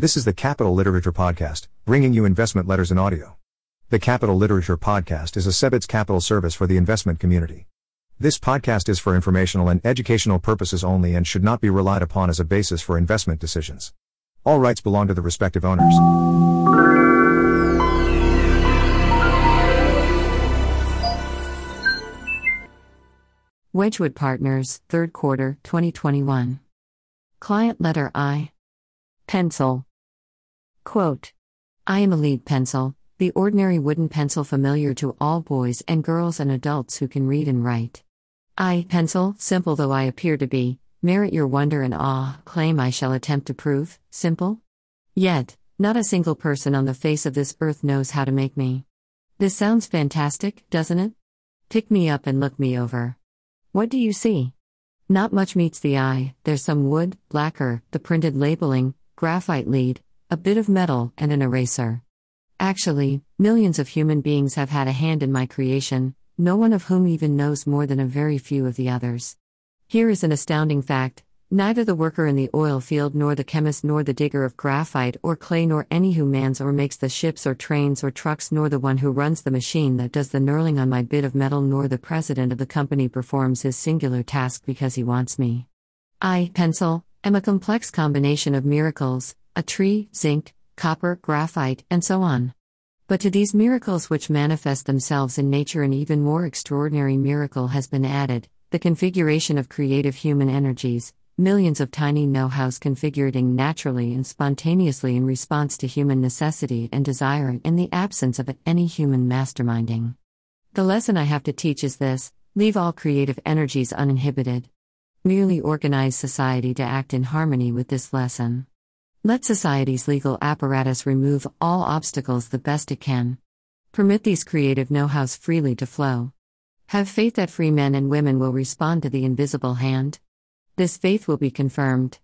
This is the Capital Literature Podcast, bringing you investment letters in audio. The Capital Literature Podcast is a CEBITS capital service for the investment community. This podcast is for informational and educational purposes only and should not be relied upon as a basis for investment decisions. All rights belong to the respective owners. Wedgewood Partners, third quarter, 2021. Client letter I. Pencil. Quote I am a lead pencil, the ordinary wooden pencil familiar to all boys and girls and adults who can read and write. I, pencil, simple though I appear to be, merit your wonder and awe, claim I shall attempt to prove, simple? Yet, not a single person on the face of this earth knows how to make me. This sounds fantastic, doesn't it? Pick me up and look me over. What do you see? Not much meets the eye, there's some wood, lacquer, the printed labeling, graphite lead, a bit of metal, and an eraser. Actually, millions of human beings have had a hand in my creation, no one of whom even knows more than a very few of the others. Here is an astounding fact Neither the worker in the oil field, nor the chemist, nor the digger of graphite or clay, nor any who mans or makes the ships or trains or trucks, nor the one who runs the machine that does the knurling on my bit of metal, nor the president of the company performs his singular task because he wants me. I, pencil, am a complex combination of miracles a tree, zinc, copper, graphite, and so on. But to these miracles which manifest themselves in nature, an even more extraordinary miracle has been added the configuration of creative human energies millions of tiny know hows configuring naturally and spontaneously in response to human necessity and desire in the absence of any human masterminding. The lesson I have to teach is this leave all creative energies uninhibited. Merely organize society to act in harmony with this lesson. Let society's legal apparatus remove all obstacles the best it can. Permit these creative know hows freely to flow. Have faith that free men and women will respond to the invisible hand. This faith will be confirmed.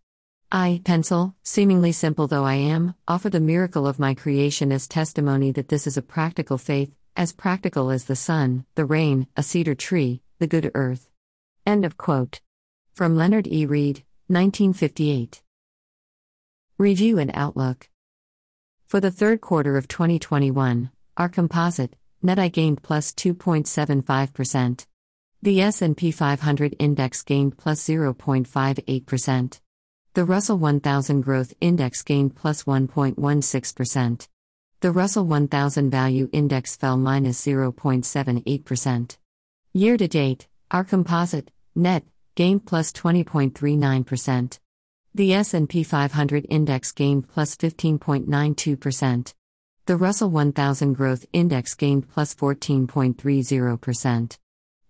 I, pencil, seemingly simple though I am, offer the miracle of my creation as testimony that this is a practical faith, as practical as the sun, the rain, a cedar tree, the good earth. End of quote. From Leonard E. Read, 1958. Review and Outlook. For the third quarter of 2021, our composite, net I gained plus 2.75%. The S&P 500 index gained plus 0.58%. The Russell 1000 Growth Index gained plus 1.16%. The Russell 1000 Value Index fell minus 0.78%. Year to date, our composite net gained plus 20.39%. The S&P 500 index gained plus 15.92%. The Russell 1000 Growth Index gained plus 14.30%.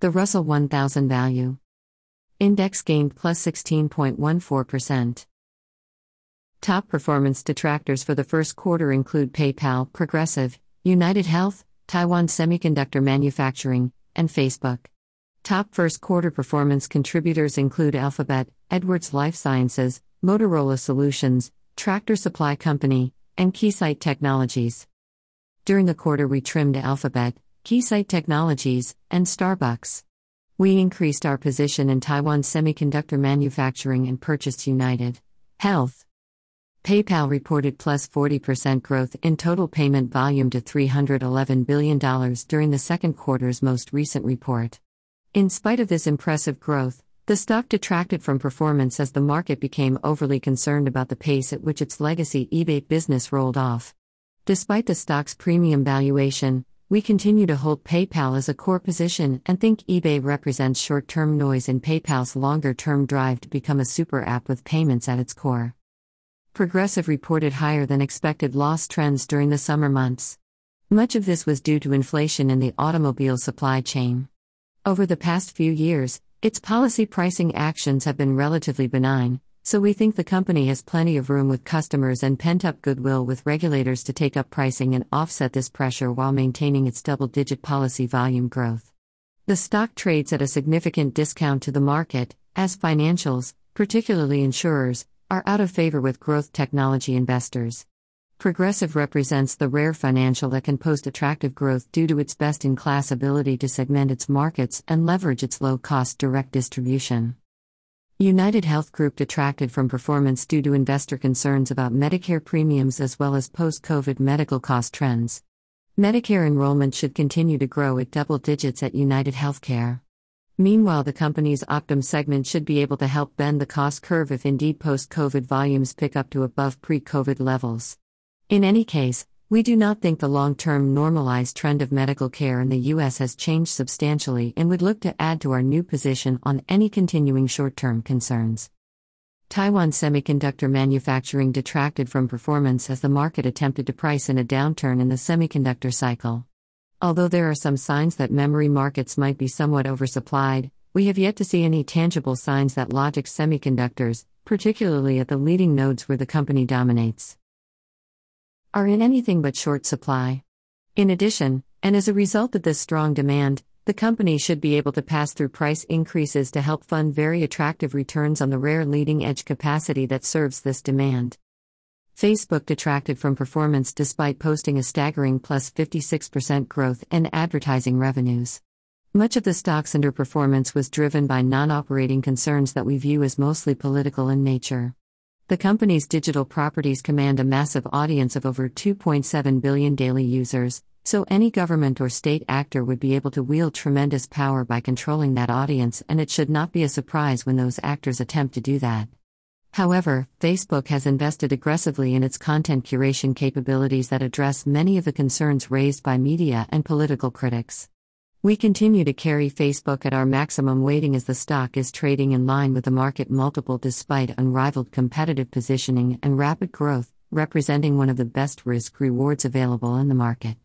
The Russell 1000 value index gained plus 16.14%. Top performance detractors for the first quarter include PayPal, Progressive, United Health, Taiwan Semiconductor Manufacturing, and Facebook. Top first quarter performance contributors include Alphabet, Edwards Lifesciences, Motorola Solutions, Tractor Supply Company, and Keysight Technologies. During the quarter, we trimmed Alphabet, Keysight Technologies, and Starbucks. We increased our position in Taiwan semiconductor manufacturing and purchased United Health. PayPal reported plus 40% growth in total payment volume to $311 billion during the second quarter's most recent report. In spite of this impressive growth, the stock detracted from performance as the market became overly concerned about the pace at which its legacy eBay business rolled off. Despite the stock's premium valuation, we continue to hold PayPal as a core position and think eBay represents short term noise in PayPal's longer term drive to become a super app with payments at its core. Progressive reported higher than expected loss trends during the summer months. Much of this was due to inflation in the automobile supply chain. Over the past few years, its policy pricing actions have been relatively benign, so we think the company has plenty of room with customers and pent up goodwill with regulators to take up pricing and offset this pressure while maintaining its double digit policy volume growth. The stock trades at a significant discount to the market, as financials, particularly insurers, are out of favor with growth technology investors. Progressive represents the rare financial that can post attractive growth due to its best in class ability to segment its markets and leverage its low cost direct distribution. United Health Group detracted from performance due to investor concerns about Medicare premiums as well as post COVID medical cost trends. Medicare enrollment should continue to grow at double digits at United Healthcare. Meanwhile, the company's Optum segment should be able to help bend the cost curve if indeed post COVID volumes pick up to above pre COVID levels. In any case, we do not think the long term normalized trend of medical care in the U.S. has changed substantially and would look to add to our new position on any continuing short term concerns. Taiwan semiconductor manufacturing detracted from performance as the market attempted to price in a downturn in the semiconductor cycle. Although there are some signs that memory markets might be somewhat oversupplied, we have yet to see any tangible signs that logic semiconductors, particularly at the leading nodes where the company dominates, are in anything but short supply. In addition, and as a result of this strong demand, the company should be able to pass through price increases to help fund very attractive returns on the rare leading edge capacity that serves this demand. Facebook detracted from performance despite posting a staggering plus 56% growth in advertising revenues. Much of the stock's underperformance was driven by non operating concerns that we view as mostly political in nature. The company's digital properties command a massive audience of over 2.7 billion daily users, so any government or state actor would be able to wield tremendous power by controlling that audience, and it should not be a surprise when those actors attempt to do that. However, Facebook has invested aggressively in its content curation capabilities that address many of the concerns raised by media and political critics. We continue to carry Facebook at our maximum weighting as the stock is trading in line with the market multiple despite unrivaled competitive positioning and rapid growth, representing one of the best risk rewards available in the market.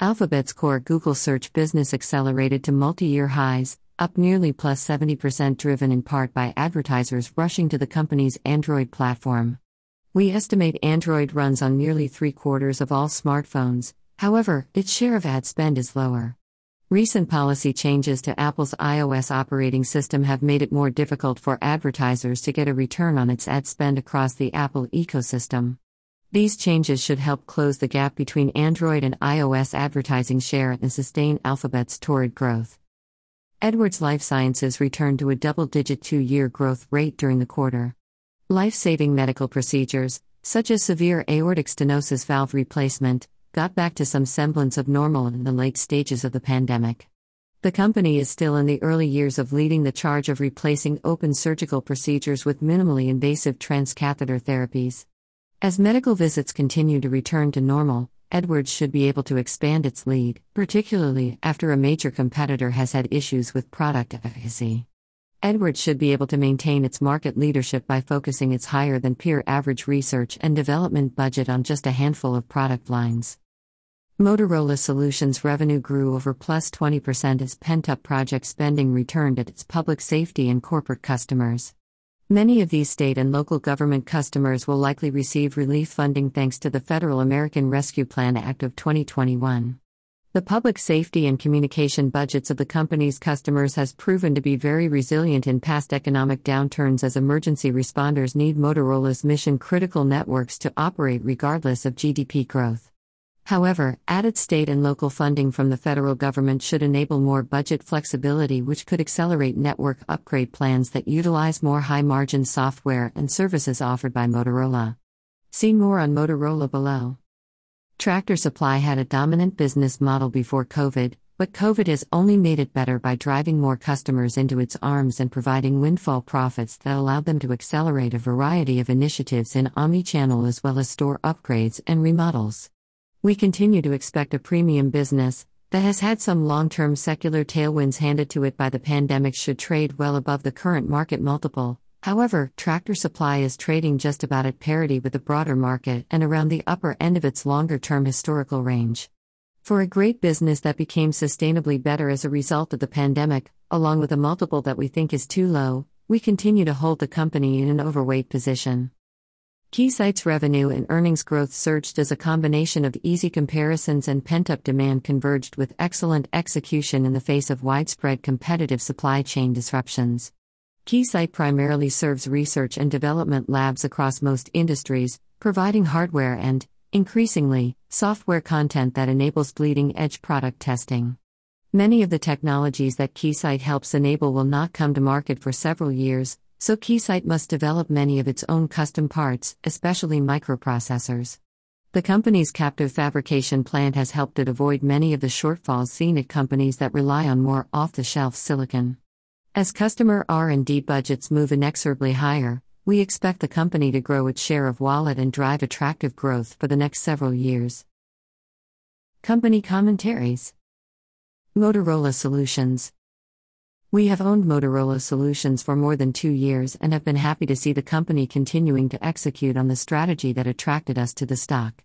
Alphabet's core Google search business accelerated to multi year highs, up nearly plus 70%, driven in part by advertisers rushing to the company's Android platform. We estimate Android runs on nearly three quarters of all smartphones, however, its share of ad spend is lower. Recent policy changes to Apple's iOS operating system have made it more difficult for advertisers to get a return on its ad spend across the Apple ecosystem. These changes should help close the gap between Android and iOS advertising share and sustain Alphabet's torrid growth. Edwards Lifesciences returned to a double digit two year growth rate during the quarter. Life saving medical procedures, such as severe aortic stenosis valve replacement, got back to some semblance of normal in the late stages of the pandemic. The company is still in the early years of leading the charge of replacing open surgical procedures with minimally invasive transcatheter therapies. As medical visits continue to return to normal, Edwards should be able to expand its lead, particularly after a major competitor has had issues with product efficacy. Edwards should be able to maintain its market leadership by focusing its higher than peer average research and development budget on just a handful of product lines. Motorola Solutions revenue grew over plus 20% as pent up project spending returned at its public safety and corporate customers. Many of these state and local government customers will likely receive relief funding thanks to the Federal American Rescue Plan Act of 2021. The public safety and communication budgets of the company's customers has proven to be very resilient in past economic downturns as emergency responders need Motorola's mission critical networks to operate regardless of GDP growth. However, added state and local funding from the federal government should enable more budget flexibility, which could accelerate network upgrade plans that utilize more high margin software and services offered by Motorola. See more on Motorola below. Tractor Supply had a dominant business model before COVID, but COVID has only made it better by driving more customers into its arms and providing windfall profits that allowed them to accelerate a variety of initiatives in omnichannel as well as store upgrades and remodels. We continue to expect a premium business that has had some long term secular tailwinds handed to it by the pandemic should trade well above the current market multiple, However, Tractor Supply is trading just about at parity with the broader market and around the upper end of its longer term historical range. For a great business that became sustainably better as a result of the pandemic, along with a multiple that we think is too low, we continue to hold the company in an overweight position. Keysight's revenue and earnings growth surged as a combination of easy comparisons and pent up demand converged with excellent execution in the face of widespread competitive supply chain disruptions. Keysight primarily serves research and development labs across most industries, providing hardware and, increasingly, software content that enables bleeding edge product testing. Many of the technologies that Keysight helps enable will not come to market for several years, so Keysight must develop many of its own custom parts, especially microprocessors. The company's captive fabrication plant has helped it avoid many of the shortfalls seen at companies that rely on more off-the-shelf silicon. As customer R&D budgets move inexorably higher, we expect the company to grow its share of wallet and drive attractive growth for the next several years. Company commentaries Motorola Solutions We have owned Motorola Solutions for more than two years and have been happy to see the company continuing to execute on the strategy that attracted us to the stock.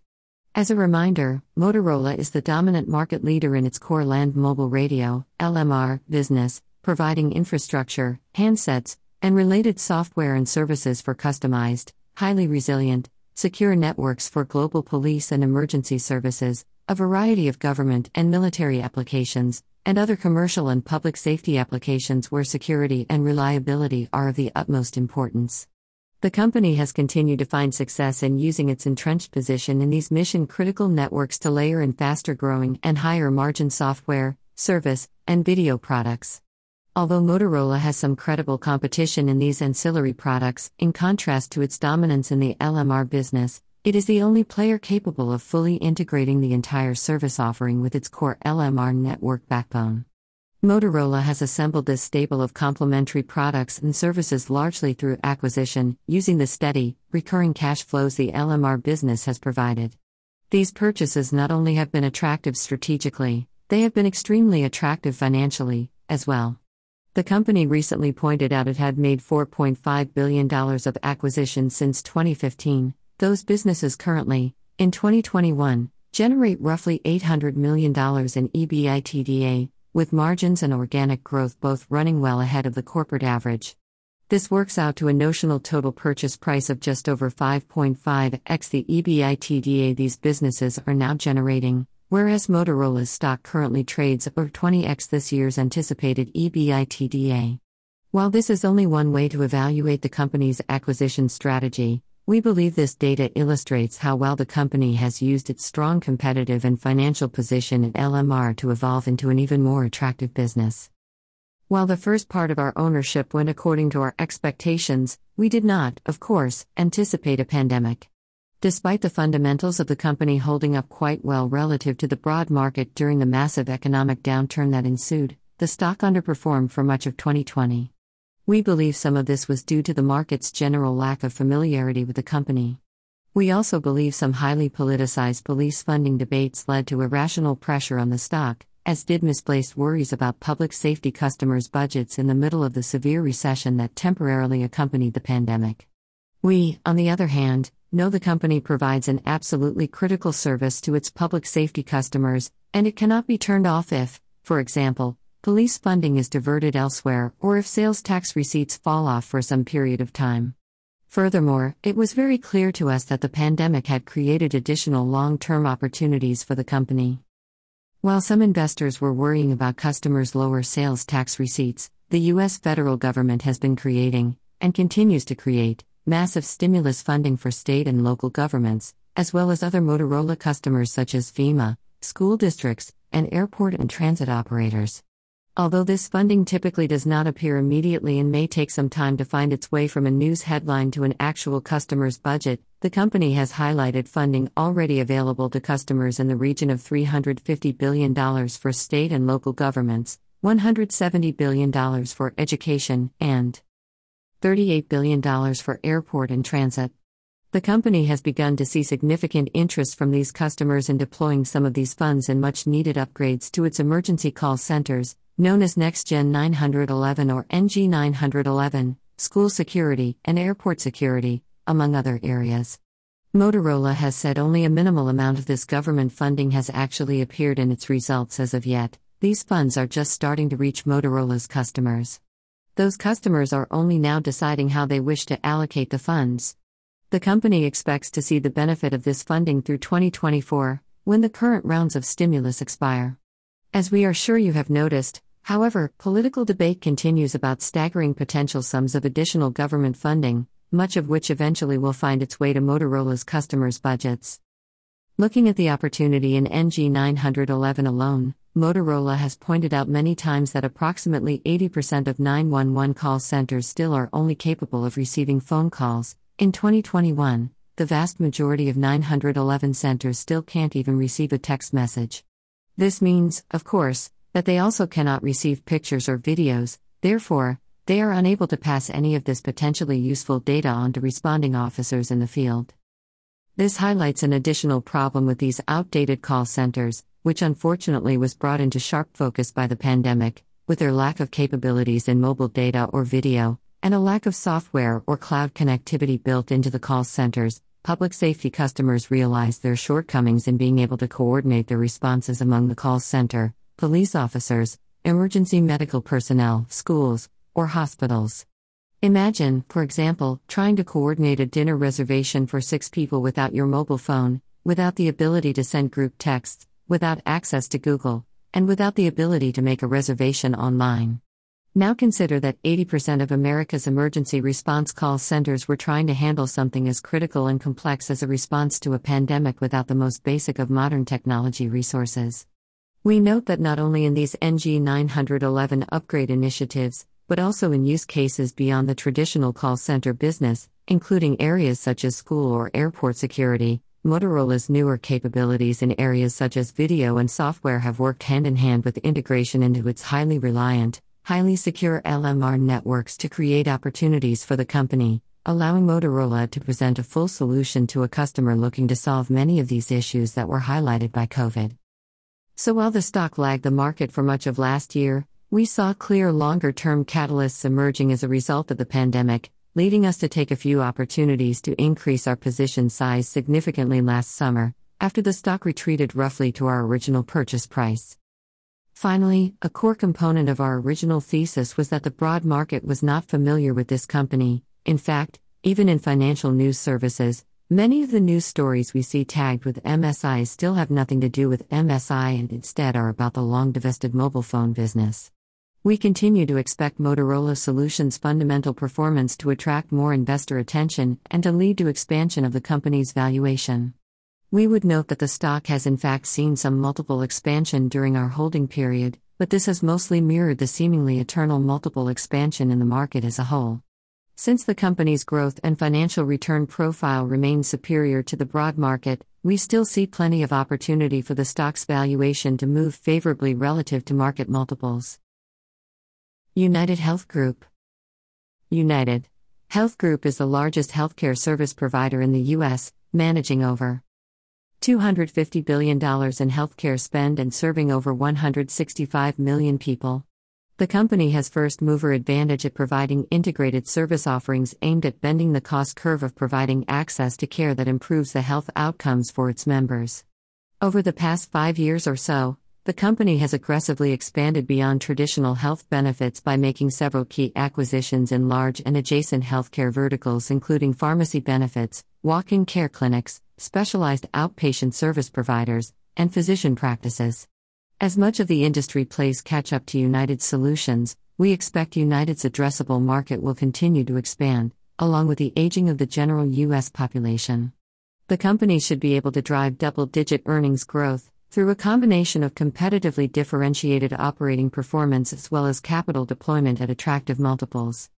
As a reminder, Motorola is the dominant market leader in its core land mobile radio LMR business, providing infrastructure, handsets, and related software and services for customized, highly resilient, secure networks for global police and emergency services, a variety of government and military applications, and other commercial and public safety applications where security and reliability are of the utmost importance. The company has continued to find success in using its entrenched position in these mission critical networks to layer in faster growing and higher margin software, service, and video products. Although Motorola has some credible competition in these ancillary products, in contrast to its dominance in the LMR business, it is the only player capable of fully integrating the entire service offering with its core LMR network backbone. Motorola has assembled this stable of complementary products and services largely through acquisition, using the steady, recurring cash flows the LMR business has provided. These purchases not only have been attractive strategically, they have been extremely attractive financially, as well. The company recently pointed out it had made $4.5 billion of acquisitions since 2015. Those businesses currently, in 2021, generate roughly $800 million in EBITDA, with margins and organic growth both running well ahead of the corporate average. This works out to a notional total purchase price of just over 5.5x the EBITDA these businesses are now generating, whereas Motorola's stock currently trades over 20x this year's anticipated EBITDA. While this is only one way to evaluate the company's acquisition strategy, we believe this data illustrates how well the company has used its strong competitive and financial position in LMR to evolve into an even more attractive business. While the first part of our ownership went according to our expectations, we did not, of course, anticipate a pandemic. Despite the fundamentals of the company holding up quite well relative to the broad market during the massive economic downturn that ensued, the stock underperformed for much of 2020. We believe some of this was due to the market's general lack of familiarity with the company. We also believe some highly politicized police funding debates led to irrational pressure on the stock, as did misplaced worries about public safety customers' budgets in the middle of the severe recession that temporarily accompanied the pandemic. We, on the other hand, know the company provides an absolutely critical service to its public safety customers, and it cannot be turned off if, for example, police funding is diverted elsewhere or if sales tax receipts fall off for some period of time. Furthermore, it was very clear to us that the pandemic had created additional long term opportunities for the company. While some investors were worrying about customers' lower sales tax receipts, the U.S. federal government has been creating, and continues to create, massive stimulus funding for state and local governments, as well as other Motorola customers such as FEMA, school districts, and airport and transit operators. Although this funding typically does not appear immediately and may take some time to find its way from a news headline to an actual customer's budget, the company has highlighted funding already available to customers in the region of $350 billion for state and local governments, $170 billion for education, and $38 billion for airport and transit. The company has begun to see significant interest from these customers in deploying some of these funds in much needed upgrades to its emergency call centers, known as NextGen 911 or NG 911, school security, and airport security, among other areas. Motorola has said only a minimal amount of this government funding has actually appeared in its results as of yet. These funds are just starting to reach Motorola's customers. Those customers are only now deciding how they wish to allocate the funds. The company expects to see the benefit of this funding through 2024, when the current rounds of stimulus expire. As we are sure you have noticed, however, political debate continues about staggering potential sums of additional government funding, much of which eventually will find its way to Motorola's customers' budgets. Looking at the opportunity in NG 911 alone, Motorola has pointed out many times that approximately 80% of 911 call centers still are only capable of receiving phone calls. In 2021, the vast majority of 911 centers still can't even receive a text message. This means, of course, that they also cannot receive pictures or videos, therefore, they are unable to pass any of this potentially useful data on to responding officers in the field. This highlights an additional problem with these outdated call centers, which unfortunately was brought into sharp focus by the pandemic, with their lack of capabilities in mobile data or video, and a lack of software or cloud connectivity built into the call centers. Public safety customers realize their shortcomings in being able to coordinate their responses among the call center, police officers, emergency medical personnel, schools, or hospitals. Imagine, for example, trying to coordinate a dinner reservation for six people without your mobile phone, without the ability to send group texts, without access to Google, and without the ability to make a reservation online. Now consider that 80% of America's emergency response call centers were trying to handle something as critical and complex as a response to a pandemic without the most basic of modern technology resources. We note that not only in these NG 911 upgrade initiatives, but also in use cases beyond the traditional call center business, including areas such as school or airport security, Motorola's newer capabilities in areas such as video and software have worked hand in hand with integration into its highly reliant, highly secure LMR networks to create opportunities for the company, allowing Motorola to present a full solution to a customer looking to solve many of these issues that were highlighted by COVID. So while the stock lagged the market for much of last year, we saw clear longer term catalysts emerging as a result of the pandemic, leading us to take a few opportunities to increase our position size significantly last summer, after the stock retreated roughly to our original purchase price. Finally, a core component of our original thesis was that the broad market was not familiar with this company. In fact, even in financial news services, many of the news stories we see tagged with MSI still have nothing to do with MSI and instead are about the long divested mobile phone business. We continue to expect Motorola Solutions' fundamental performance to attract more investor attention and to lead to expansion of the company's valuation. We would note that the stock has in fact seen some multiple expansion during our holding period, but this has mostly mirrored the seemingly eternal multiple expansion in the market as a whole. Since the company's growth and financial return profile remains superior to the broad market, we still see plenty of opportunity for the stock's valuation to move favorably relative to market multiples. United Health Group United Health Group is the largest healthcare service provider in the U.S., managing over $250 billion in healthcare spend and serving over 165 million people. The company has first mover advantage at providing integrated service offerings aimed at bending the cost curve of providing access to care that improves the health outcomes for its members. Over the past five years or so, the company has aggressively expanded beyond traditional health benefits by making several key acquisitions in large and adjacent healthcare verticals, including pharmacy benefits, walk in care clinics, specialized outpatient service providers, and physician practices. As much of the industry plays catch up to United Solutions, we expect United's addressable market will continue to expand, along with the aging of the general U.S. population. The company should be able to drive double digit earnings growth through a combination of competitively differentiated operating performance as well as capital deployment at attractive multiples.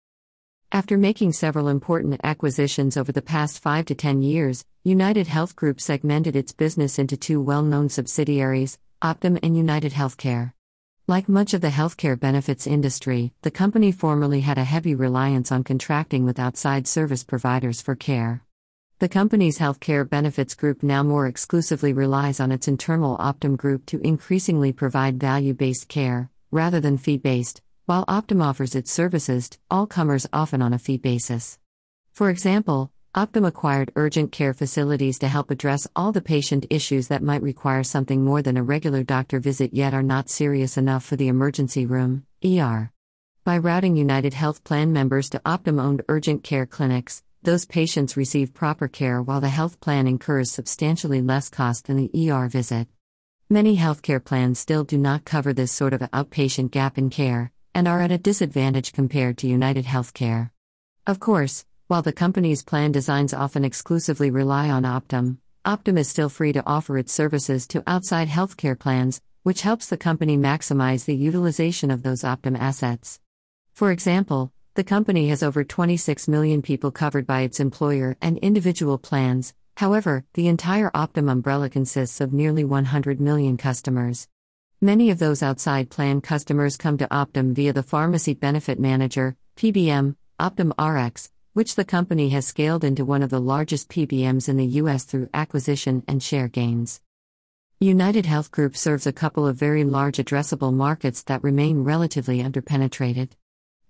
After making several important acquisitions over the past 5 to 10 years, United Health Group segmented its business into two well known subsidiaries, Optum and United Healthcare. Like much of the healthcare benefits industry, the company formerly had a heavy reliance on contracting with outside service providers for care. The company's healthcare benefits group now more exclusively relies on its internal Optum group to increasingly provide value based care, rather than fee based, while Optum offers its services to all comers often on a fee basis. For example, Optum acquired urgent care facilities to help address all the patient issues that might require something more than a regular doctor visit yet are not serious enough for the emergency room, ER. By routing United Health Plan members to Optum owned urgent care clinics, those patients receive proper care while the health plan incurs substantially less cost than the ER visit. Many healthcare plans still do not cover this sort of outpatient gap in care, and are at a disadvantage compared to United Healthcare. Of course, while the company's plan designs often exclusively rely on Optum, Optum is still free to offer its services to outside healthcare plans, which helps the company maximize the utilization of those Optum assets. For example, the company has over 26 million people covered by its employer and individual plans, however, the entire Optum umbrella consists of nearly 100 million customers. Many of those outside plan customers come to Optum via the Pharmacy Benefit Manager, PBM, Optum Rx, which the company has scaled into one of the largest PBMs in the U.S. through acquisition and share gains. United Health Group serves a couple of very large addressable markets that remain relatively underpenetrated.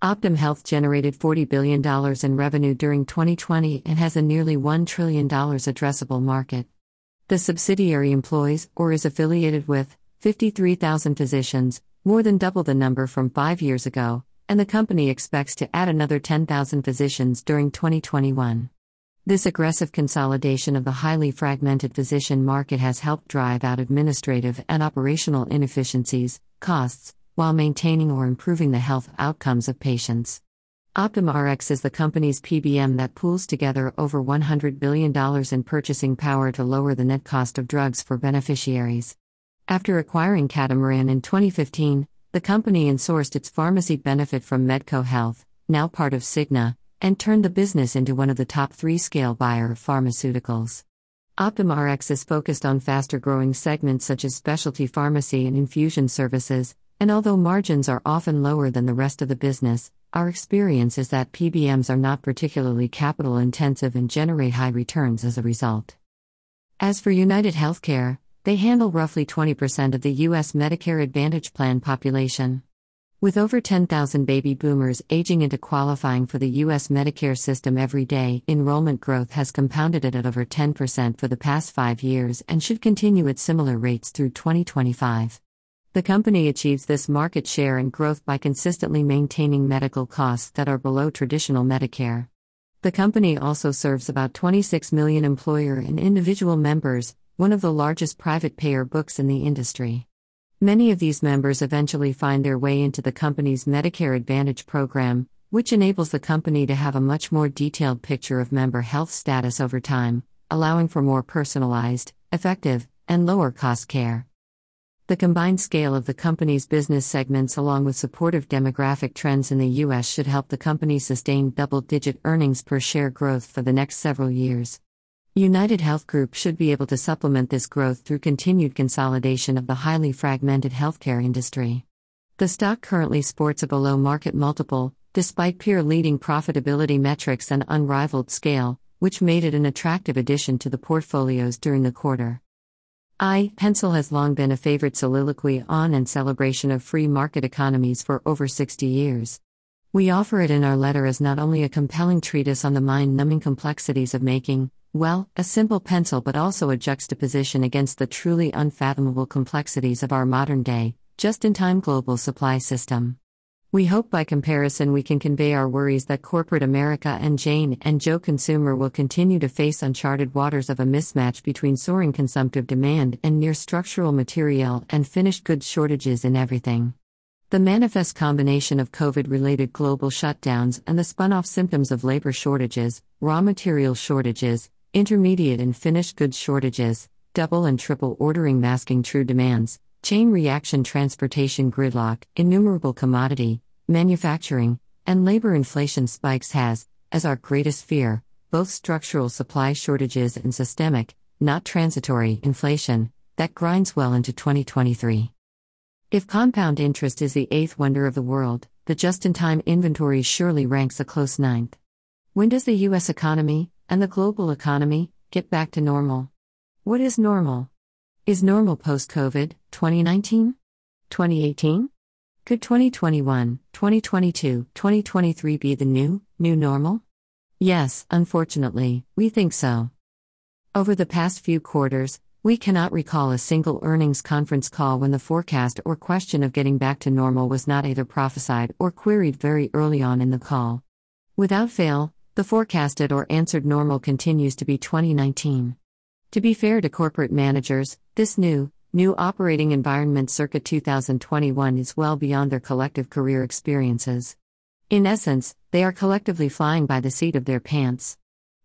Optum Health generated $40 billion in revenue during 2020 and has a nearly $1 trillion addressable market. The subsidiary employs, or is affiliated with, 53,000 physicians, more than double the number from five years ago, and the company expects to add another 10,000 physicians during 2021. This aggressive consolidation of the highly fragmented physician market has helped drive out administrative and operational inefficiencies, costs, while maintaining or improving the health outcomes of patients. OptumRx is the company's PBM that pools together over $100 billion in purchasing power to lower the net cost of drugs for beneficiaries. After acquiring Catamaran in 2015, the company insourced its pharmacy benefit from Medco Health, now part of Cigna, and turned the business into one of the top three scale buyer of pharmaceuticals. OptumRx is focused on faster growing segments such as specialty pharmacy and infusion services, and although margins are often lower than the rest of the business, our experience is that PBMs are not particularly capital intensive and generate high returns as a result. As for United Healthcare, they handle roughly 20% of the U.S. Medicare Advantage plan population. With over 10,000 baby boomers aging into qualifying for the U.S. Medicare system every day, enrollment growth has compounded at over 10% for the past five years and should continue at similar rates through 2025. The company achieves this market share and growth by consistently maintaining medical costs that are below traditional Medicare. The company also serves about 26 million employer and individual members, one of the largest private payer books in the industry. Many of these members eventually find their way into the company's Medicare Advantage program, which enables the company to have a much more detailed picture of member health status over time, allowing for more personalized, effective, and lower cost care. The combined scale of the company's business segments, along with supportive demographic trends in the U.S., should help the company sustain double digit earnings per share growth for the next several years. United Health Group should be able to supplement this growth through continued consolidation of the highly fragmented healthcare industry. The stock currently sports a below market multiple, despite peer leading profitability metrics and unrivaled scale, which made it an attractive addition to the portfolios during the quarter. I, Pencil has long been a favorite soliloquy on and celebration of free market economies for over 60 years. We offer it in our letter as not only a compelling treatise on the mind numbing complexities of making, well, a simple pencil, but also a juxtaposition against the truly unfathomable complexities of our modern day, just in time global supply system. We hope by comparison we can convey our worries that corporate America and Jane and Joe consumer will continue to face uncharted waters of a mismatch between soaring consumptive demand and near structural material and finished goods shortages in everything. The manifest combination of COVID related global shutdowns and the spun off symptoms of labor shortages, raw material shortages, intermediate and finished goods shortages, double and triple ordering masking true demands, chain reaction transportation gridlock, innumerable commodity, manufacturing, and labor inflation spikes has, as our greatest fear, both structural supply shortages and systemic, not transitory, inflation that grinds well into 2023. If compound interest is the eighth wonder of the world, the just in time inventory surely ranks a close ninth. When does the US economy, and the global economy, get back to normal? What is normal? Is normal post COVID 2019? 2018? Could 2021, 2022, 2023 be the new, new normal? Yes, unfortunately, we think so. Over the past few quarters, we cannot recall a single earnings conference call when the forecast or question of getting back to normal was not either prophesied or queried very early on in the call. Without fail, the forecasted or answered normal continues to be 2019. To be fair to corporate managers, this new, new operating environment circa 2021 is well beyond their collective career experiences. In essence, they are collectively flying by the seat of their pants.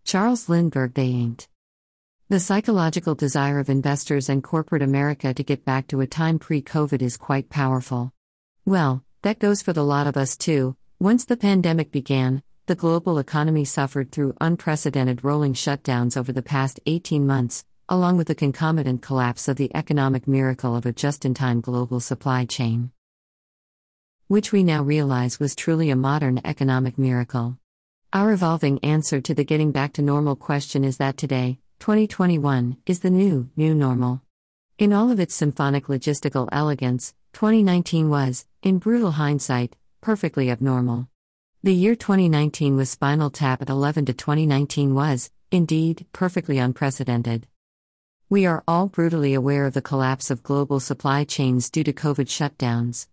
Charles Lindbergh, they ain't. The psychological desire of investors and corporate America to get back to a time pre COVID is quite powerful. Well, that goes for the lot of us too. Once the pandemic began, the global economy suffered through unprecedented rolling shutdowns over the past 18 months, along with the concomitant collapse of the economic miracle of a just in time global supply chain. Which we now realize was truly a modern economic miracle. Our evolving answer to the getting back to normal question is that today, 2021, is the new, new normal. In all of its symphonic logistical elegance, 2019 was, in brutal hindsight, perfectly abnormal. The year 2019 with Spinal Tap at 11 to 2019 was, indeed, perfectly unprecedented. We are all brutally aware of the collapse of global supply chains due to COVID shutdowns.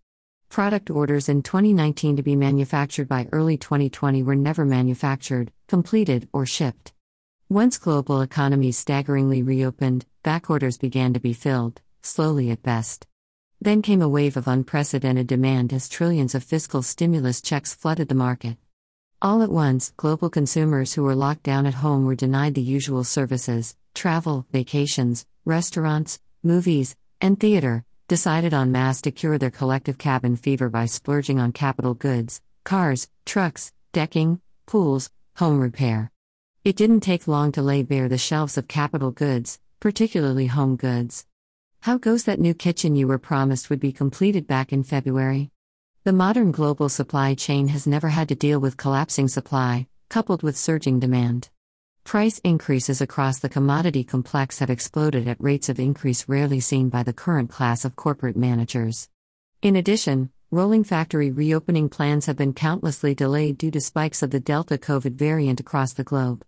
Product orders in 2019 to be manufactured by early 2020 were never manufactured, completed, or shipped. Once global economies staggeringly reopened, back orders began to be filled, slowly at best. Then came a wave of unprecedented demand as trillions of fiscal stimulus checks flooded the market. All at once, global consumers who were locked down at home were denied the usual services travel, vacations, restaurants, movies, and theater, decided en masse to cure their collective cabin fever by splurging on capital goods, cars, trucks, decking, pools, home repair. It didn't take long to lay bare the shelves of capital goods, particularly home goods. How goes that new kitchen you were promised would be completed back in February? The modern global supply chain has never had to deal with collapsing supply, coupled with surging demand. Price increases across the commodity complex have exploded at rates of increase rarely seen by the current class of corporate managers. In addition, rolling factory reopening plans have been countlessly delayed due to spikes of the Delta COVID variant across the globe.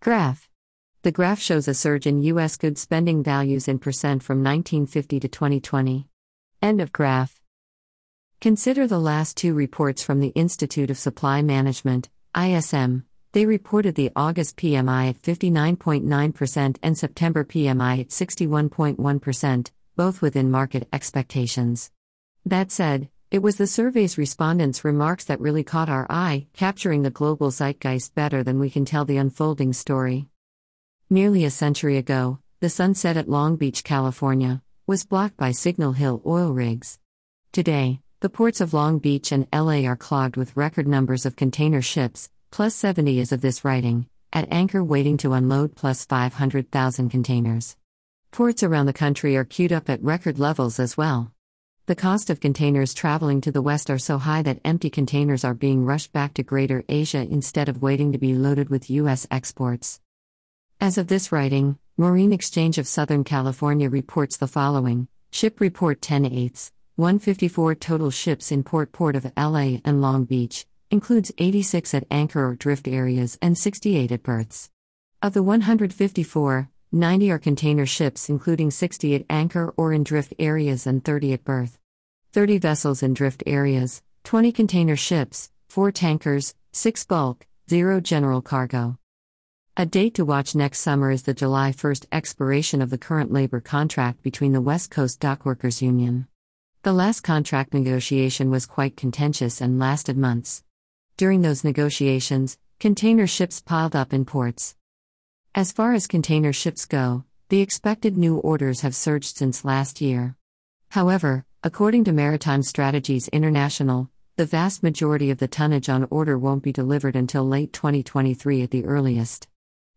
Graph the graph shows a surge in U.S. goods spending values in percent from 1950 to 2020. End of graph. Consider the last two reports from the Institute of Supply Management, ISM. They reported the August PMI at 59.9% and September PMI at 61.1%, both within market expectations. That said, it was the survey's respondents' remarks that really caught our eye, capturing the global zeitgeist better than we can tell the unfolding story. Nearly a century ago, the sunset at Long Beach, California, was blocked by Signal Hill oil rigs. Today, the ports of Long Beach and LA are clogged with record numbers of container ships, plus 70 as of this writing, at anchor waiting to unload plus 500,000 containers. Ports around the country are queued up at record levels as well. The cost of containers traveling to the west are so high that empty containers are being rushed back to Greater Asia instead of waiting to be loaded with U.S. exports. As of this writing, Marine Exchange of Southern California reports the following Ship Report 10 8 154 total ships in Port Port of LA and Long Beach, includes 86 at anchor or drift areas and 68 at berths. Of the 154, 90 are container ships, including 60 at anchor or in drift areas and 30 at berth. 30 vessels in drift areas, 20 container ships, 4 tankers, 6 bulk, 0 general cargo. A date to watch next summer is the July 1st expiration of the current labor contract between the West Coast Dockworkers Union. The last contract negotiation was quite contentious and lasted months. During those negotiations, container ships piled up in ports. As far as container ships go, the expected new orders have surged since last year. However, according to Maritime Strategies International, the vast majority of the tonnage on order won't be delivered until late 2023 at the earliest.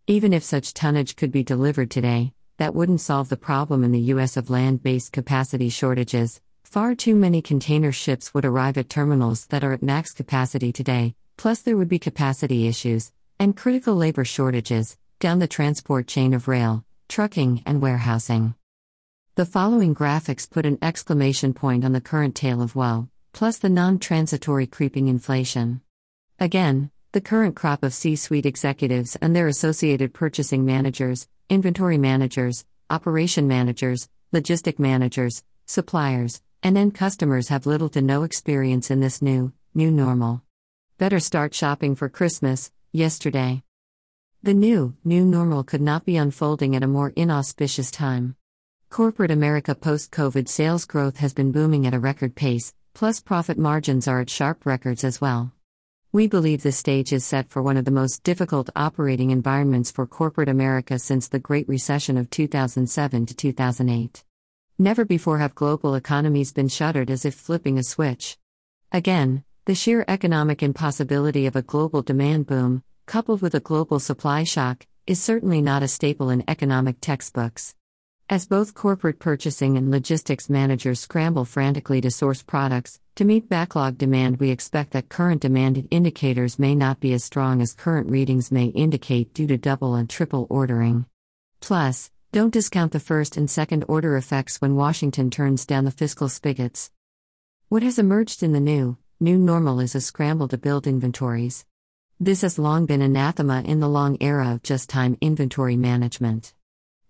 Even if such tonnage could be delivered today, that wouldn't solve the problem in the U.S. of land based capacity shortages. Far too many container ships would arrive at terminals that are at max capacity today, plus, there would be capacity issues and critical labor shortages down the transport chain of rail, trucking, and warehousing. The following graphics put an exclamation point on the current tale of woe, plus the non transitory creeping inflation. Again, the current crop of C suite executives and their associated purchasing managers, inventory managers, operation managers, logistic managers, suppliers, and end customers have little to no experience in this new, new normal. Better start shopping for Christmas, yesterday. The new, new normal could not be unfolding at a more inauspicious time. Corporate America post COVID sales growth has been booming at a record pace, plus profit margins are at sharp records as well. We believe the stage is set for one of the most difficult operating environments for corporate America since the Great Recession of 2007 to 2008. Never before have global economies been shuttered as if flipping a switch. Again, the sheer economic impossibility of a global demand boom, coupled with a global supply shock, is certainly not a staple in economic textbooks. As both corporate purchasing and logistics managers scramble frantically to source products, to meet backlog demand, we expect that current demand indicators may not be as strong as current readings may indicate due to double and triple ordering. Plus, don't discount the first and second order effects when Washington turns down the fiscal spigots. What has emerged in the new, new normal is a scramble to build inventories. This has long been anathema in the long era of just time inventory management.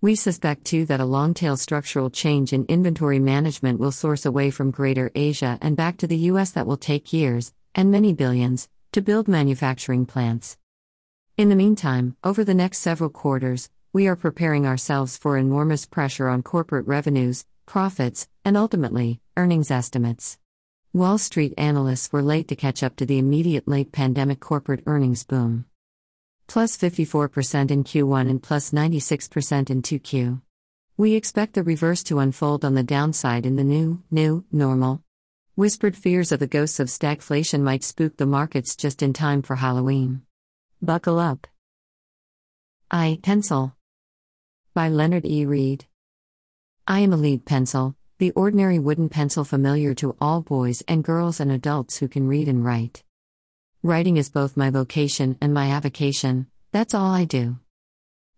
We suspect too that a long tail structural change in inventory management will source away from Greater Asia and back to the US that will take years, and many billions, to build manufacturing plants. In the meantime, over the next several quarters, we are preparing ourselves for enormous pressure on corporate revenues, profits, and ultimately, earnings estimates. Wall Street analysts were late to catch up to the immediate late pandemic corporate earnings boom plus 54% in Q1 and plus 96% in 2Q. We expect the reverse to unfold on the downside in the new, new, normal. Whispered fears of the ghosts of stagflation might spook the markets just in time for Halloween. Buckle up. I Pencil by Leonard E. Read. I am a lead pencil, the ordinary wooden pencil familiar to all boys and girls and adults who can read and write. Writing is both my vocation and my avocation, that's all I do.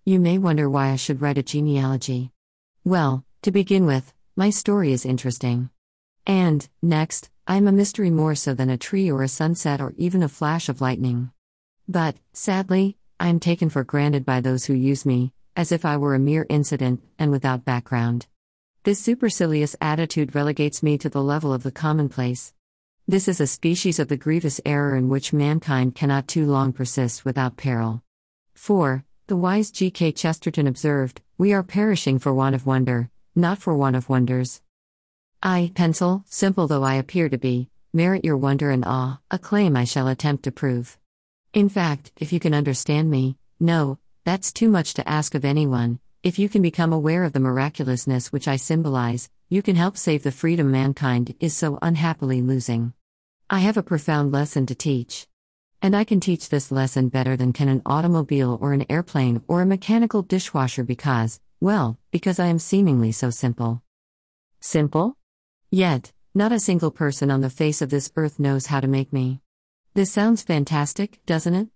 You may wonder why I should write a genealogy. Well, to begin with, my story is interesting. And, next, I am a mystery more so than a tree or a sunset or even a flash of lightning. But, sadly, I am taken for granted by those who use me, as if I were a mere incident and without background. This supercilious attitude relegates me to the level of the commonplace. This is a species of the grievous error in which mankind cannot too long persist without peril. 4. The wise G.K. Chesterton observed, We are perishing for want of wonder, not for want of wonders. I, pencil, simple though I appear to be, merit your wonder and awe, a claim I shall attempt to prove. In fact, if you can understand me, no, that's too much to ask of anyone. If you can become aware of the miraculousness which I symbolize, you can help save the freedom mankind is so unhappily losing. I have a profound lesson to teach. And I can teach this lesson better than can an automobile or an airplane or a mechanical dishwasher because, well, because I am seemingly so simple. Simple? Yet, not a single person on the face of this earth knows how to make me. This sounds fantastic, doesn't it?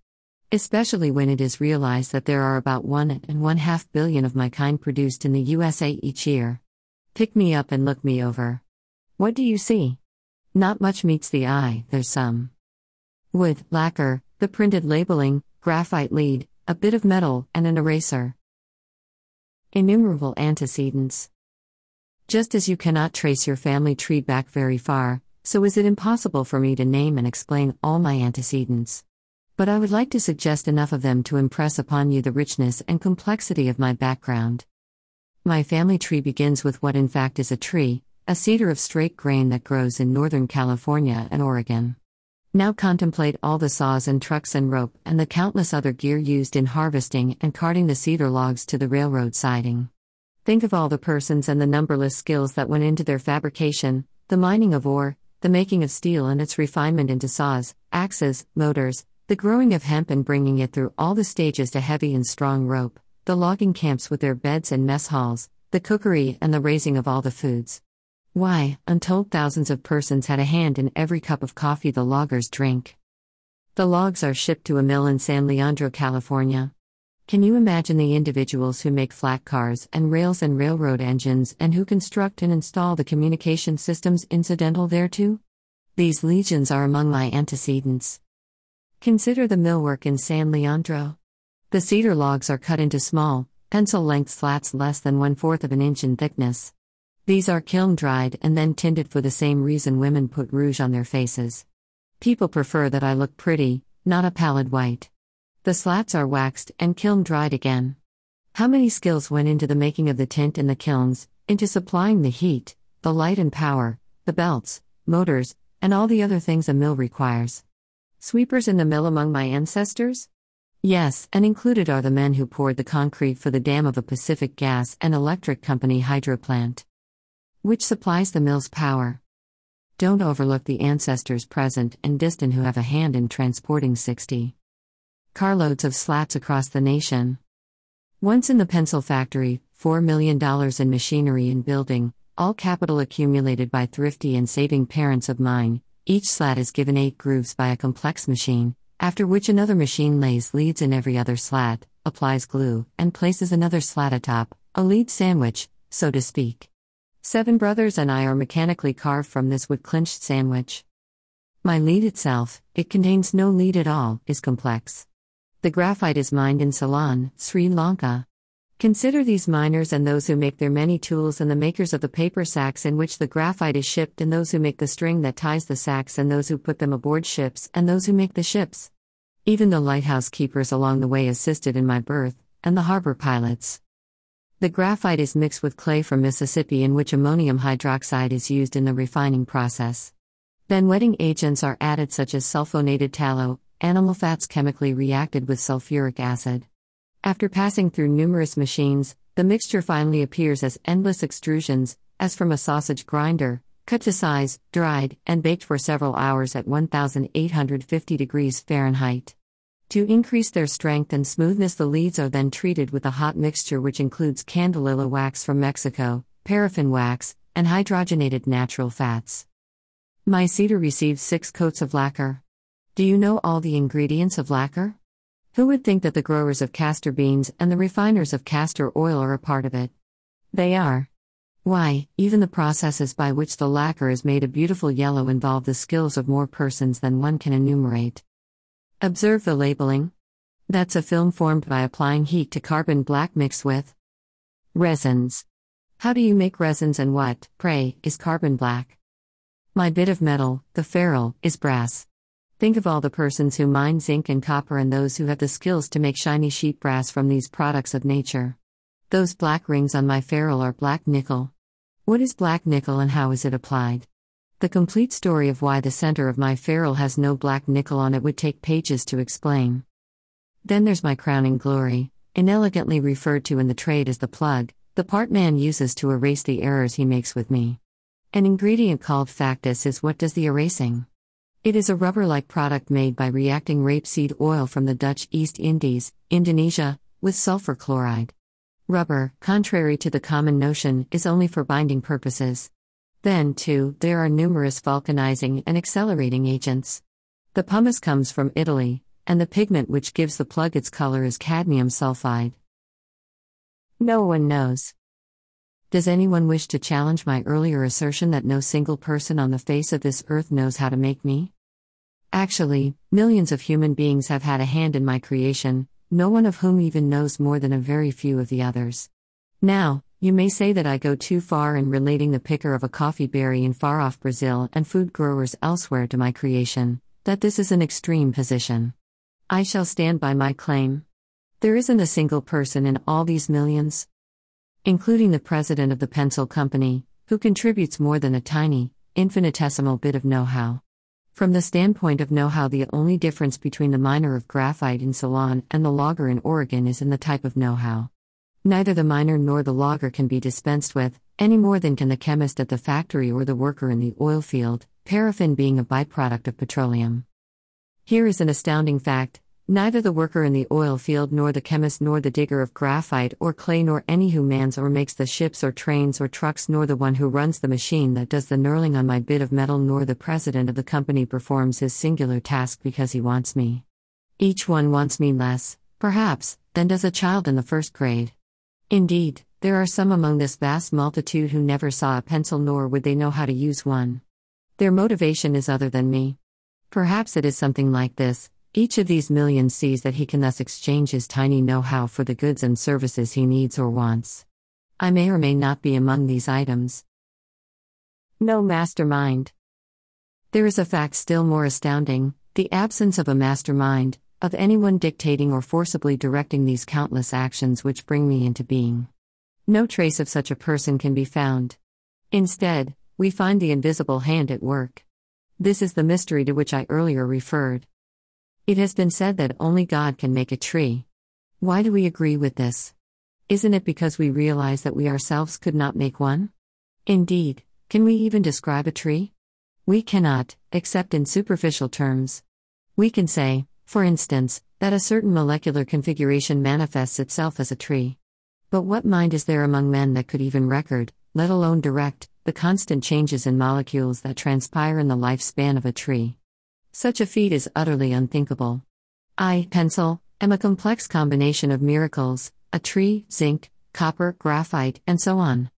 Especially when it is realized that there are about one and one half billion of my kind produced in the USA each year. Pick me up and look me over. What do you see? Not much meets the eye, there's some wood, lacquer, the printed labeling, graphite lead, a bit of metal, and an eraser. Innumerable antecedents. Just as you cannot trace your family tree back very far, so is it impossible for me to name and explain all my antecedents. But I would like to suggest enough of them to impress upon you the richness and complexity of my background. My family tree begins with what in fact is a tree, a cedar of straight grain that grows in Northern California and Oregon. Now contemplate all the saws and trucks and rope and the countless other gear used in harvesting and carting the cedar logs to the railroad siding. Think of all the persons and the numberless skills that went into their fabrication, the mining of ore, the making of steel and its refinement into saws, axes, motors, the growing of hemp and bringing it through all the stages to heavy and strong rope, the logging camps with their beds and mess halls, the cookery and the raising of all the foods. Why, untold thousands of persons had a hand in every cup of coffee the loggers drink. The logs are shipped to a mill in San Leandro, California. Can you imagine the individuals who make flat cars and rails and railroad engines and who construct and install the communication systems incidental thereto? These legions are among my antecedents. Consider the millwork in San Leandro. The cedar logs are cut into small, pencil length slats less than one fourth of an inch in thickness. These are kiln dried and then tinted for the same reason women put rouge on their faces. People prefer that I look pretty, not a pallid white. The slats are waxed and kiln dried again. How many skills went into the making of the tint in the kilns, into supplying the heat, the light and power, the belts, motors, and all the other things a mill requires? Sweepers in the mill among my ancestors? Yes, and included are the men who poured the concrete for the dam of a Pacific Gas and Electric Company hydro plant, which supplies the mill's power. Don't overlook the ancestors present and distant who have a hand in transporting 60 carloads of slats across the nation. Once in the pencil factory, $4 million in machinery and building, all capital accumulated by thrifty and saving parents of mine, each slat is given eight grooves by a complex machine, after which another machine lays leads in every other slat, applies glue, and places another slat atop, a lead sandwich, so to speak. Seven brothers and I are mechanically carved from this wood clinched sandwich. My lead itself, it contains no lead at all, is complex. The graphite is mined in Ceylon, Sri Lanka. Consider these miners and those who make their many tools, and the makers of the paper sacks in which the graphite is shipped, and those who make the string that ties the sacks, and those who put them aboard ships, and those who make the ships. Even the lighthouse keepers along the way assisted in my birth, and the harbor pilots. The graphite is mixed with clay from Mississippi, in which ammonium hydroxide is used in the refining process. Then wetting agents are added, such as sulfonated tallow, animal fats chemically reacted with sulfuric acid. After passing through numerous machines, the mixture finally appears as endless extrusions, as from a sausage grinder, cut to size, dried, and baked for several hours at 1850 degrees Fahrenheit. To increase their strength and smoothness, the leads are then treated with a hot mixture which includes candelilla wax from Mexico, paraffin wax, and hydrogenated natural fats. My cedar receives six coats of lacquer. Do you know all the ingredients of lacquer? Who would think that the growers of castor beans and the refiners of castor oil are a part of it? They are. Why, even the processes by which the lacquer is made a beautiful yellow involve the skills of more persons than one can enumerate. Observe the labeling. That's a film formed by applying heat to carbon black mixed with resins. How do you make resins and what, pray, is carbon black? My bit of metal, the ferrule, is brass. Think of all the persons who mine zinc and copper and those who have the skills to make shiny sheet brass from these products of nature. Those black rings on my ferrule are black nickel. What is black nickel and how is it applied? The complete story of why the center of my ferrule has no black nickel on it would take pages to explain. Then there's my crowning glory, inelegantly referred to in the trade as the plug, the part man uses to erase the errors he makes with me. An ingredient called factice is what does the erasing. It is a rubber like product made by reacting rapeseed oil from the Dutch East Indies, Indonesia, with sulfur chloride. Rubber, contrary to the common notion, is only for binding purposes. Then, too, there are numerous vulcanizing and accelerating agents. The pumice comes from Italy, and the pigment which gives the plug its color is cadmium sulfide. No one knows. Does anyone wish to challenge my earlier assertion that no single person on the face of this earth knows how to make me? Actually, millions of human beings have had a hand in my creation, no one of whom even knows more than a very few of the others. Now, you may say that I go too far in relating the picker of a coffee berry in far off Brazil and food growers elsewhere to my creation, that this is an extreme position. I shall stand by my claim. There isn't a single person in all these millions, including the president of the pencil company, who contributes more than a tiny, infinitesimal bit of know how. From the standpoint of know how, the only difference between the miner of graphite in Ceylon and the logger in Oregon is in the type of know how. Neither the miner nor the logger can be dispensed with, any more than can the chemist at the factory or the worker in the oil field, paraffin being a byproduct of petroleum. Here is an astounding fact Neither the worker in the oil field, nor the chemist, nor the digger of graphite or clay, nor any who mans or makes the ships or trains or trucks, nor the one who runs the machine that does the knurling on my bit of metal, nor the president of the company performs his singular task because he wants me. Each one wants me less, perhaps, than does a child in the first grade. Indeed, there are some among this vast multitude who never saw a pencil nor would they know how to use one. Their motivation is other than me. Perhaps it is something like this each of these millions sees that he can thus exchange his tiny know how for the goods and services he needs or wants. I may or may not be among these items. No mastermind. There is a fact still more astounding the absence of a mastermind, of anyone dictating or forcibly directing these countless actions which bring me into being. No trace of such a person can be found. Instead, we find the invisible hand at work. This is the mystery to which I earlier referred. It has been said that only God can make a tree. Why do we agree with this? Isn't it because we realize that we ourselves could not make one? Indeed, can we even describe a tree? We cannot, except in superficial terms. We can say, for instance, that a certain molecular configuration manifests itself as a tree. But what mind is there among men that could even record, let alone direct, the constant changes in molecules that transpire in the lifespan of a tree? Such a feat is utterly unthinkable. I, pencil, am a complex combination of miracles a tree, zinc, copper, graphite, and so on.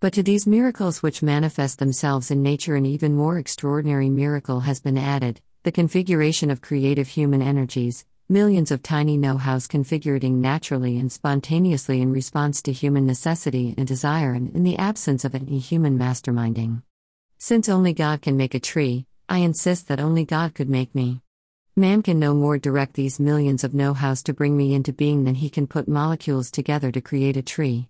But to these miracles which manifest themselves in nature, an even more extraordinary miracle has been added the configuration of creative human energies, millions of tiny know hows configuring naturally and spontaneously in response to human necessity and desire and in the absence of any human masterminding. Since only God can make a tree, I insist that only God could make me. Man can no more direct these millions of know hows to bring me into being than he can put molecules together to create a tree.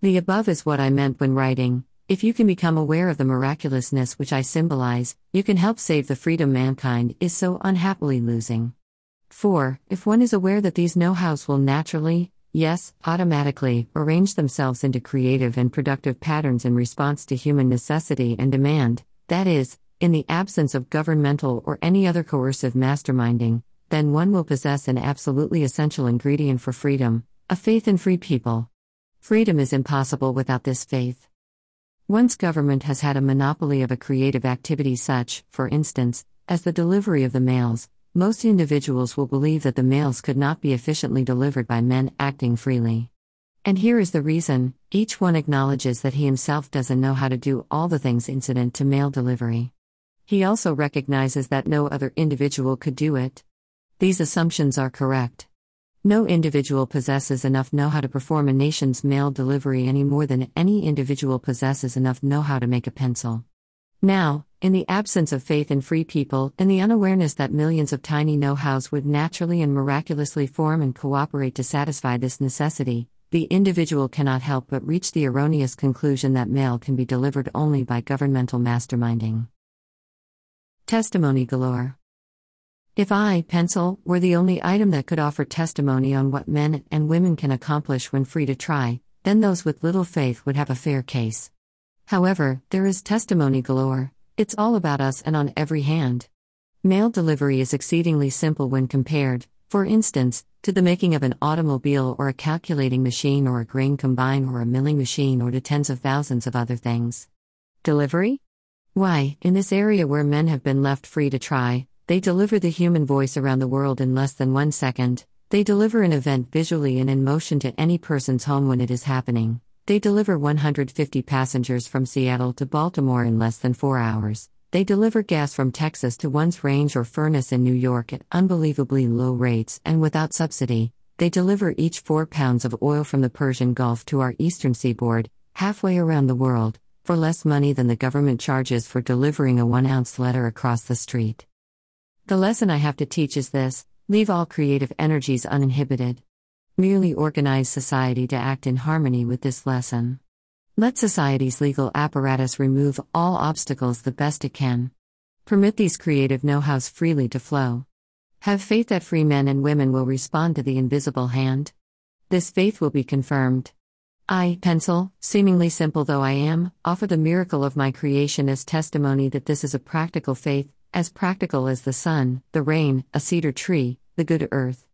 The above is what I meant when writing. If you can become aware of the miraculousness which I symbolize, you can help save the freedom mankind is so unhappily losing. 4. If one is aware that these know hows will naturally, yes, automatically, arrange themselves into creative and productive patterns in response to human necessity and demand, that is, in the absence of governmental or any other coercive masterminding, then one will possess an absolutely essential ingredient for freedom a faith in free people. Freedom is impossible without this faith. Once government has had a monopoly of a creative activity, such, for instance, as the delivery of the mails, most individuals will believe that the mails could not be efficiently delivered by men acting freely. And here is the reason each one acknowledges that he himself doesn't know how to do all the things incident to mail delivery. He also recognizes that no other individual could do it. These assumptions are correct. No individual possesses enough know how to perform a nation's mail delivery any more than any individual possesses enough know how to make a pencil. Now, in the absence of faith in free people, in the unawareness that millions of tiny know hows would naturally and miraculously form and cooperate to satisfy this necessity, the individual cannot help but reach the erroneous conclusion that mail can be delivered only by governmental masterminding. Testimony galore. If I, pencil, were the only item that could offer testimony on what men and women can accomplish when free to try, then those with little faith would have a fair case. However, there is testimony galore, it's all about us and on every hand. Mail delivery is exceedingly simple when compared, for instance, to the making of an automobile or a calculating machine or a grain combine or a milling machine or to tens of thousands of other things. Delivery? Why, in this area where men have been left free to try, they deliver the human voice around the world in less than one second. They deliver an event visually and in motion to any person's home when it is happening. They deliver 150 passengers from Seattle to Baltimore in less than four hours. They deliver gas from Texas to one's range or furnace in New York at unbelievably low rates and without subsidy. They deliver each four pounds of oil from the Persian Gulf to our eastern seaboard, halfway around the world, for less money than the government charges for delivering a one ounce letter across the street. The lesson I have to teach is this leave all creative energies uninhibited. Merely organize society to act in harmony with this lesson. Let society's legal apparatus remove all obstacles the best it can. Permit these creative know hows freely to flow. Have faith that free men and women will respond to the invisible hand. This faith will be confirmed. I, pencil, seemingly simple though I am, offer the miracle of my creation as testimony that this is a practical faith, as practical as the sun, the rain, a cedar tree, the good earth.